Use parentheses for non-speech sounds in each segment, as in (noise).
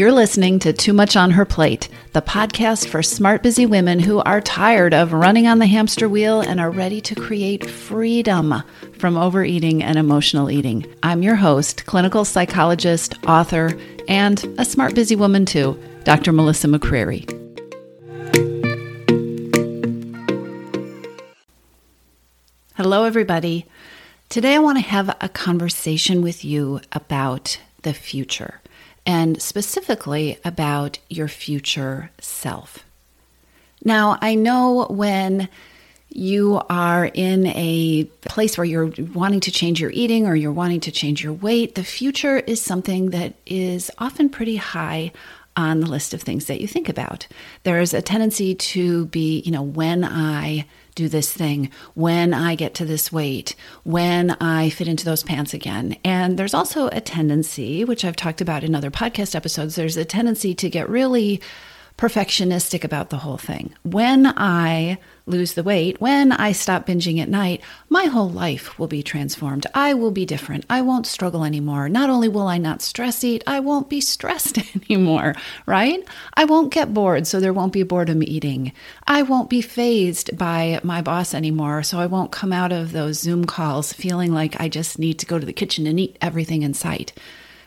You're listening to Too Much on Her Plate, the podcast for smart, busy women who are tired of running on the hamster wheel and are ready to create freedom from overeating and emotional eating. I'm your host, clinical psychologist, author, and a smart, busy woman too, Dr. Melissa McCreery. Hello, everybody. Today, I want to have a conversation with you about the future and specifically about your future self. Now, I know when you are in a place where you're wanting to change your eating or you're wanting to change your weight, the future is something that is often pretty high on the list of things that you think about. There is a tendency to be, you know, when I do this thing, when I get to this weight, when I fit into those pants again. And there's also a tendency, which I've talked about in other podcast episodes, there's a tendency to get really perfectionistic about the whole thing. When I lose the weight, when I stop binging at night, my whole life will be transformed. I will be different. I won't struggle anymore. Not only will I not stress eat, I won't be (laughs) stressed anymore, right? I won't get bored, so there won't be boredom eating. I won't be phased by my boss anymore, so I won't come out of those Zoom calls feeling like I just need to go to the kitchen and eat everything in sight.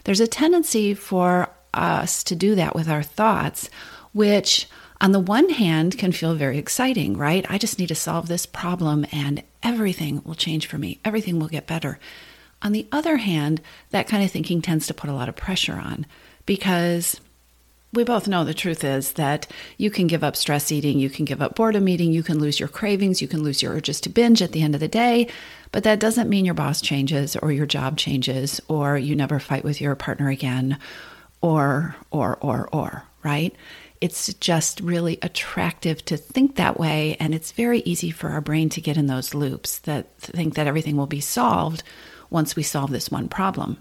There's a tendency for us to do that with our thoughts which on the one hand can feel very exciting, right? I just need to solve this problem and everything will change for me, everything will get better. On the other hand, that kind of thinking tends to put a lot of pressure on because we both know the truth is that you can give up stress eating, you can give up boredom eating, you can lose your cravings, you can lose your urges to binge at the end of the day, but that doesn't mean your boss changes or your job changes or you never fight with your partner again or or or or, right? It's just really attractive to think that way. And it's very easy for our brain to get in those loops that think that everything will be solved once we solve this one problem.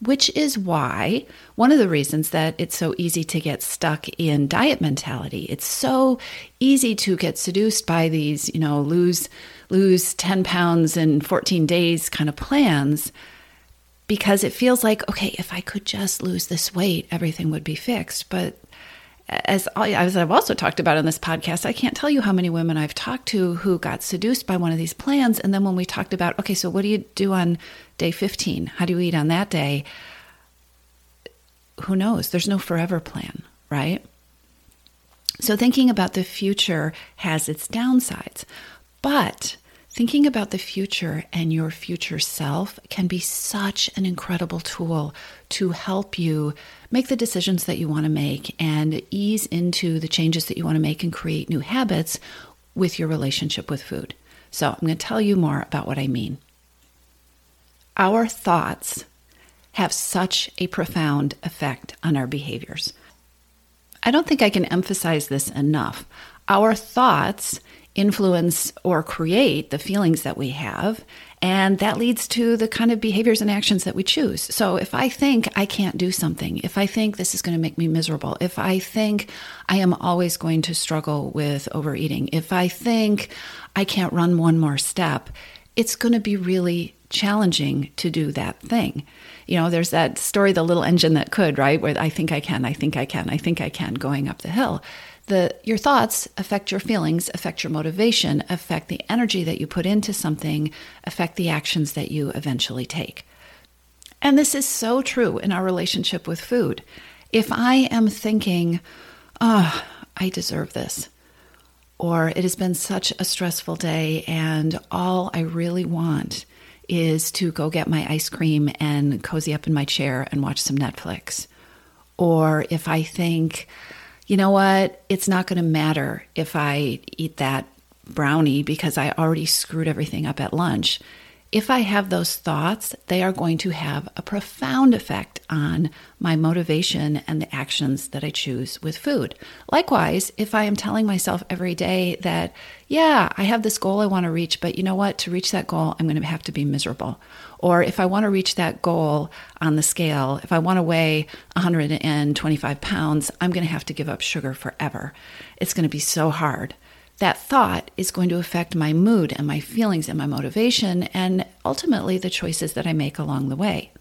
Which is why one of the reasons that it's so easy to get stuck in diet mentality. It's so easy to get seduced by these, you know, lose lose 10 pounds in 14 days kind of plans because it feels like, okay, if I could just lose this weight, everything would be fixed. But as, as I've also talked about on this podcast, I can't tell you how many women I've talked to who got seduced by one of these plans. And then when we talked about, okay, so what do you do on day 15? How do you eat on that day? Who knows? There's no forever plan, right? So thinking about the future has its downsides. But Thinking about the future and your future self can be such an incredible tool to help you make the decisions that you want to make and ease into the changes that you want to make and create new habits with your relationship with food. So, I'm going to tell you more about what I mean. Our thoughts have such a profound effect on our behaviors. I don't think I can emphasize this enough. Our thoughts influence or create the feelings that we have. And that leads to the kind of behaviors and actions that we choose. So if I think I can't do something, if I think this is going to make me miserable, if I think I am always going to struggle with overeating, if I think I can't run one more step, it's going to be really challenging to do that thing. You know, there's that story, The Little Engine That Could, right? Where I think I can, I think I can, I think I can going up the hill the your thoughts affect your feelings affect your motivation affect the energy that you put into something affect the actions that you eventually take. And this is so true in our relationship with food. If i am thinking oh i deserve this or it has been such a stressful day and all i really want is to go get my ice cream and cozy up in my chair and watch some netflix or if i think you know what? It's not going to matter if I eat that brownie because I already screwed everything up at lunch. If I have those thoughts, they are going to have a profound effect on my motivation and the actions that I choose with food. Likewise, if I am telling myself every day that, yeah, I have this goal I want to reach, but you know what? To reach that goal, I'm going to have to be miserable. Or if I want to reach that goal on the scale, if I want to weigh 125 pounds, I'm going to have to give up sugar forever. It's going to be so hard that thought is going to affect my mood and my feelings and my motivation, and ultimately the choices that I make along the way.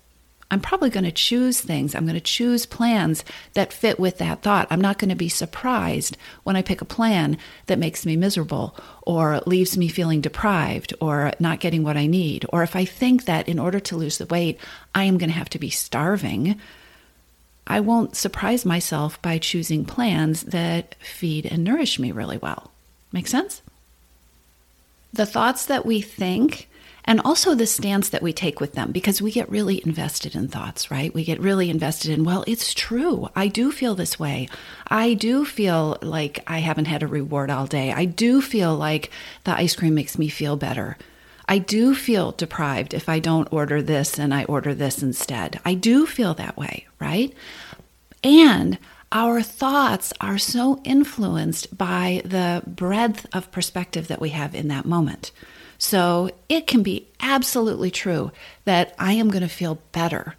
I'm probably going to choose things. I'm going to choose plans that fit with that thought. I'm not going to be surprised when I pick a plan that makes me miserable or leaves me feeling deprived or not getting what I need. Or if I think that in order to lose the weight, I am going to have to be starving, I won't surprise myself by choosing plans that feed and nourish me really well. Make sense? The thoughts that we think and also the stance that we take with them because we get really invested in thoughts, right? We get really invested in, well, it's true. I do feel this way. I do feel like I haven't had a reward all day. I do feel like the ice cream makes me feel better. I do feel deprived if I don't order this and I order this instead. I do feel that way, right? And our thoughts are so influenced by the breadth of perspective that we have in that moment. So it can be absolutely true that I am going to feel better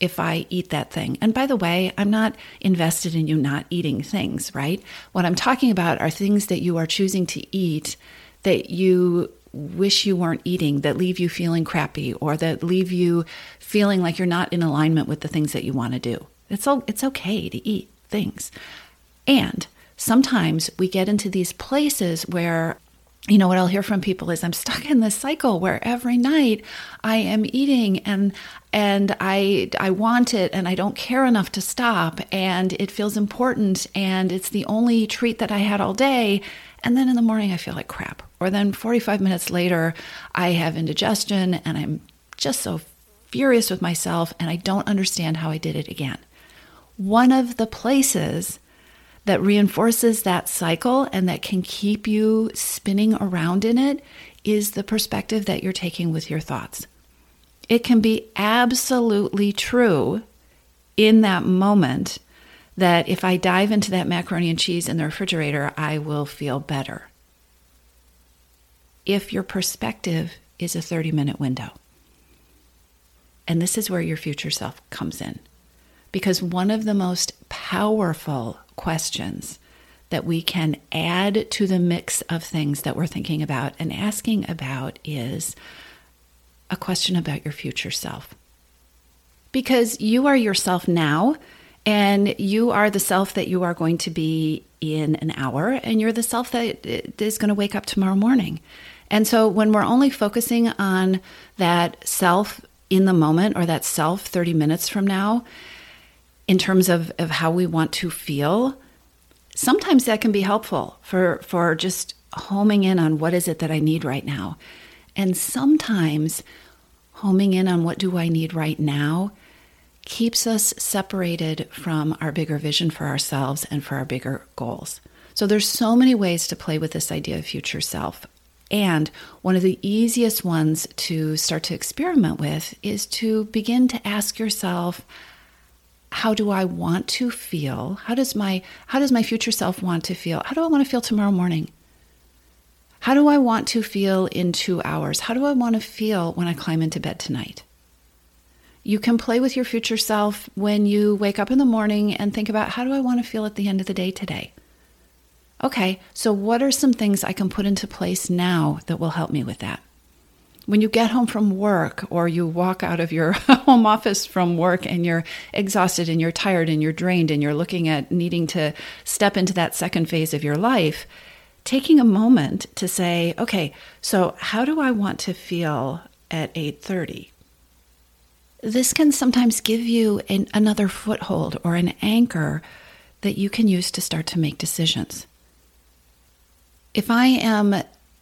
if I eat that thing. And by the way, I'm not invested in you not eating things, right? What I'm talking about are things that you are choosing to eat that you wish you weren't eating, that leave you feeling crappy, or that leave you feeling like you're not in alignment with the things that you want to do. It's, all, it's okay to eat things. And sometimes we get into these places where you know what I'll hear from people is I'm stuck in this cycle where every night I am eating and and I I want it and I don't care enough to stop and it feels important and it's the only treat that I had all day and then in the morning I feel like crap or then 45 minutes later I have indigestion and I'm just so furious with myself and I don't understand how I did it again. One of the places that reinforces that cycle and that can keep you spinning around in it is the perspective that you're taking with your thoughts. It can be absolutely true in that moment that if I dive into that macaroni and cheese in the refrigerator, I will feel better. If your perspective is a 30 minute window. And this is where your future self comes in. Because one of the most powerful questions that we can add to the mix of things that we're thinking about and asking about is a question about your future self. Because you are yourself now, and you are the self that you are going to be in an hour, and you're the self that is going to wake up tomorrow morning. And so when we're only focusing on that self in the moment or that self 30 minutes from now, in terms of, of how we want to feel, sometimes that can be helpful for, for just homing in on what is it that I need right now. And sometimes homing in on what do I need right now keeps us separated from our bigger vision for ourselves and for our bigger goals. So there's so many ways to play with this idea of future self. And one of the easiest ones to start to experiment with is to begin to ask yourself, how do I want to feel? How does my how does my future self want to feel? How do I want to feel tomorrow morning? How do I want to feel in 2 hours? How do I want to feel when I climb into bed tonight? You can play with your future self when you wake up in the morning and think about how do I want to feel at the end of the day today? Okay, so what are some things I can put into place now that will help me with that? When you get home from work or you walk out of your (laughs) home office from work and you're exhausted and you're tired and you're drained and you're looking at needing to step into that second phase of your life, taking a moment to say, okay, so how do I want to feel at 8:30? This can sometimes give you an, another foothold or an anchor that you can use to start to make decisions. If I am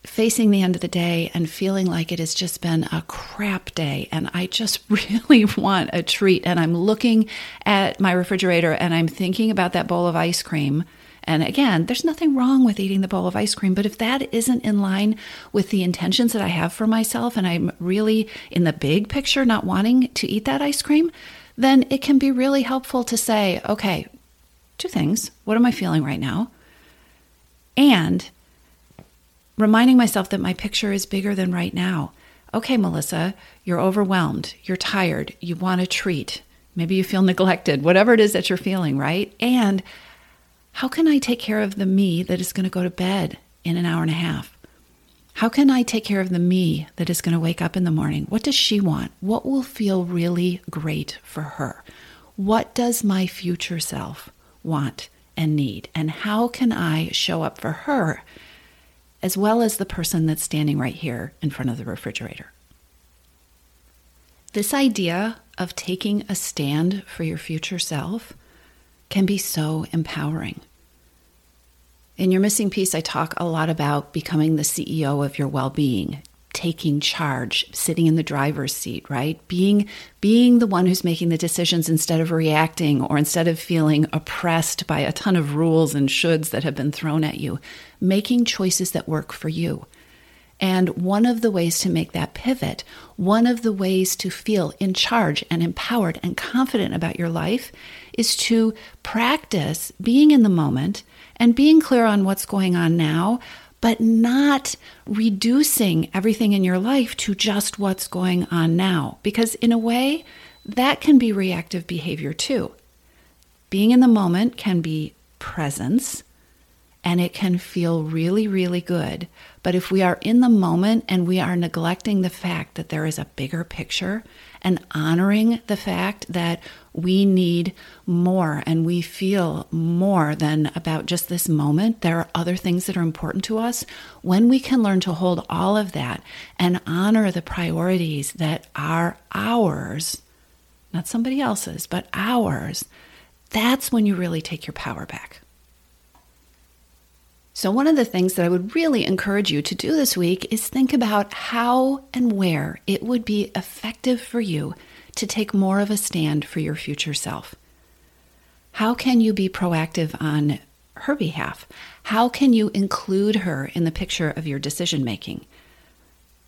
facing the end of the day and feeling like it has just been a crap day and I just (laughs) really want a treat and I'm looking at my refrigerator and I'm thinking about that bowl of ice cream. And again, there's nothing wrong with eating the bowl of ice cream, but if that isn't in line with the intentions that I have for myself and I'm really in the big picture not wanting to eat that ice cream, then it can be really helpful to say, okay, two things. What am I feeling right now? And reminding myself that my picture is bigger than right now. Okay, Melissa, you're overwhelmed, you're tired, you want a treat, maybe you feel (laughs) neglected, whatever it is that you're feeling, right? And how can I take care of the me that is going to go to bed in an hour and a half? How can I take care of the me that is going to wake up in the morning? What does she want? What will feel really great for her? What does my future self want and need? And how can I show up for her as well as the person that's standing right here in front of the refrigerator? This idea of taking a stand for your future self can be so empowering. In your missing piece, I talk a lot about becoming the CEO of your well being, taking charge, sitting in the driver's seat, right? Being being the one who's making the decisions instead of reacting or instead of feeling oppressed by a ton of rules and shoulds that have been thrown at you, making choices that work for you. And one of the ways to make that pivot, one of the ways to feel in charge and empowered and confident about your life is to practice being in the moment and being clear on what's going on now, but not reducing everything in your life to just what's going on now. Because in a way, that can be reactive behavior too. Being in the moment can be presence and it can feel really, really good. But if we are in the moment and we are neglecting the fact that there is a bigger picture and honoring the fact that we need more and we feel more than about just this moment, there are other things that are important to us. When we can learn to hold all of that and honor the priorities that are ours, not somebody else's, but ours, that's when you really take your power back. So, one of the things that I would really encourage you to do this week is think about how and where it would be effective for you to take more of a stand for your future self. How can you be proactive on her behalf? How can you include her in the picture of your decision making?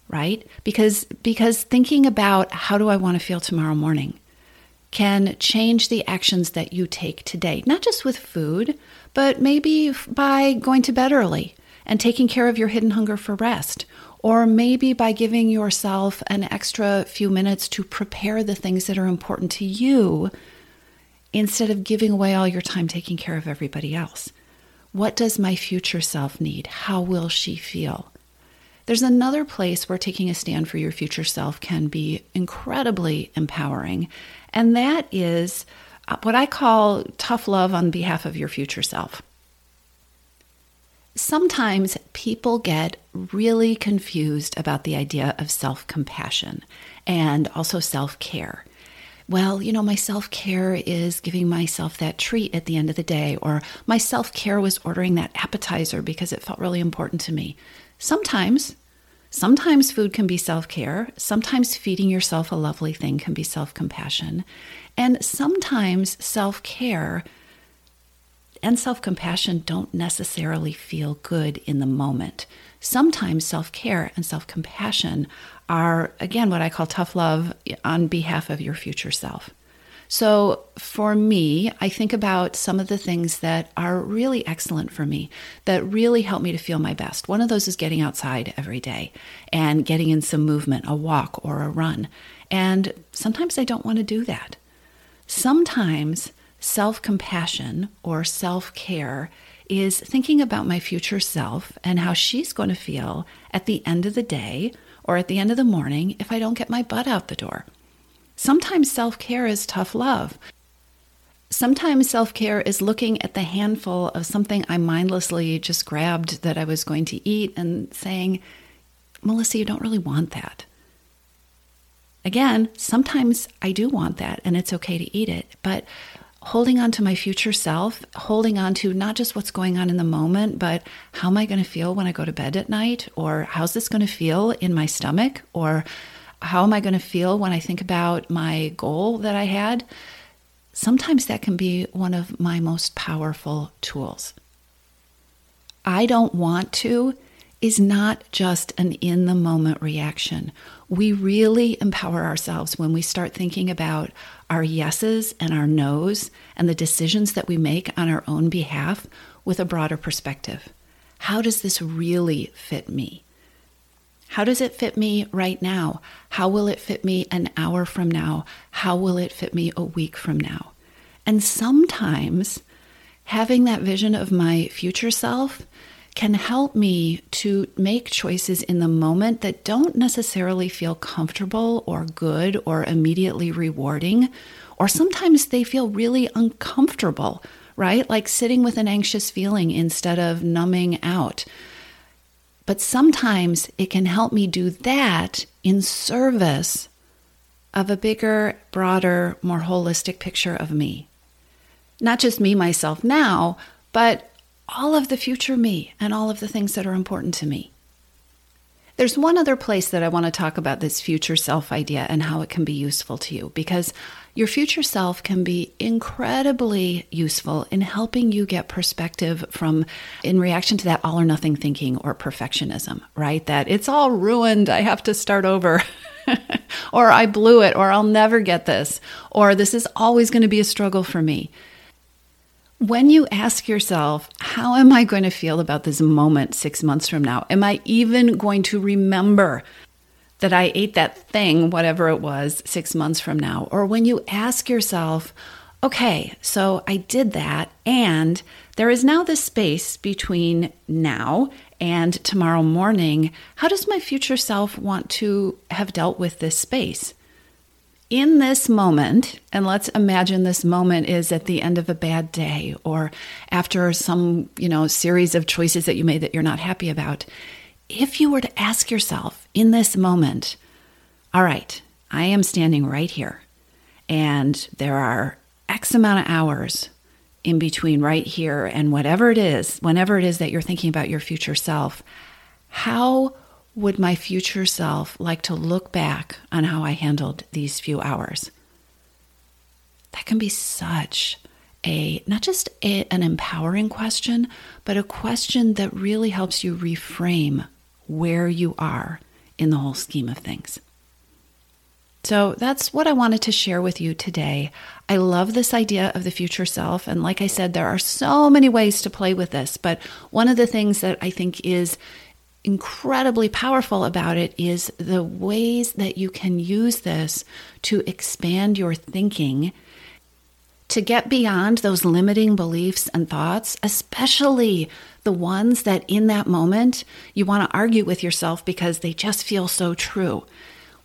Right? Because because thinking about how do I want to feel tomorrow morning can change the actions that you take today, not just with food, but maybe by going to bed early and taking care of your hidden hunger for rest, or maybe by giving yourself an extra few minutes to prepare the things that are important to you instead of giving away all your time taking care of everybody else. What does my future self need? How will she feel? There's another place where taking a stand for your future self can be incredibly empowering, and that is uh, what I call tough love on behalf of your future self. Sometimes people get really confused about the idea of self compassion and also self care. Well, you know, my self care is giving myself that treat at the end of the day, or my self care was ordering that appetizer because it felt really important to me. Sometimes Sometimes food can be self care. Sometimes feeding yourself a lovely thing can be self compassion. And sometimes self care and self compassion don't necessarily feel good in the moment. Sometimes self care and self compassion are, again, what I call tough love on behalf of your future self. So for me, I think about some of the things that are really excellent for me, that really help me to feel my best. One of those is getting outside every day and getting in some movement, a walk or a run. And sometimes I don't want to do that. Sometimes self compassion or self care is thinking about my future self and how she's going to feel at the end of the day or at the end of the morning if I don't get my butt out the door. Sometimes self care is tough love. Sometimes self care is looking at the handful of something I mindlessly just grabbed that I was going to eat and saying, Melissa, you don't really want that. Again, sometimes I do want that and it's okay to eat it, but holding on to my future self, holding on to not just what's going on in the moment, but how am I going to feel when I go to bed at night? Or how's this going to feel in my stomach? Or how am I going to feel when I think about my goal that I had? Sometimes that can be one of my most powerful tools. I don't want to is not just an in the moment reaction. We really empower ourselves when we start thinking about our yeses and our nos and the decisions that we make on our own behalf with a broader perspective. How does this really fit me? How does it fit me right now? How will it fit me an hour from now? How will it fit me a week from now? And sometimes having that vision of my future self can help me to make choices in the moment that don't necessarily feel comfortable or good or immediately rewarding, or sometimes they feel really uncomfortable, right? Like sitting with an anxious feeling instead of numbing out. But sometimes it can help me do that in service of a bigger, broader, more holistic picture of me. Not just me, myself now, but all of the future me and all of the things that are important to me. There's one other place that I want to talk about this future self idea and how it can be useful to you because your future self can be incredibly useful in helping you get perspective from in reaction to that all or nothing thinking or perfectionism, right? That it's all ruined, I have to start over. (laughs) or I blew it, or I'll never get this, or this is always going to be a struggle for me. When you ask yourself, how am I going to feel about this moment six months from now? Am I even going to remember that I ate that thing, whatever it was, six months from now? Or when you ask yourself, okay, so I did that, and there is now this space between now and tomorrow morning. How does my future self want to have dealt with this space? In this moment, and let's imagine this moment is at the end of a bad day or after some, you know, series of choices that you made that you're not happy about. If you were to ask yourself in this moment, all right, I am standing right here, and there are X amount of hours in between right here and whatever it is, whenever it is that you're thinking about your future self, how would my future self like to look back on how I handled these few hours? That can be such a not just a, an empowering question, but a question that really helps you reframe where you are in the whole scheme of things. So that's what I wanted to share with you today. I love this idea of the future self. And like I said, there are so many ways to play with this. But one of the things that I think is incredibly powerful about it is the ways that you can use this to expand your thinking to get beyond those limiting beliefs and thoughts, especially the ones that in that moment you want to argue with yourself because they just feel so true.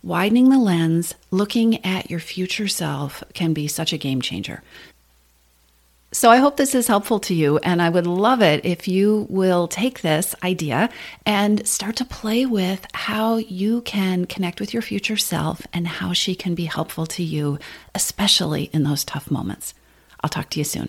Widening the lens, looking at your future self can be such a game changer. So I hope this is helpful to you, and I would love it if you will take this idea and start to play with how you can connect with your future self and how she can be helpful to you, especially in those tough moments. I'll talk to you soon.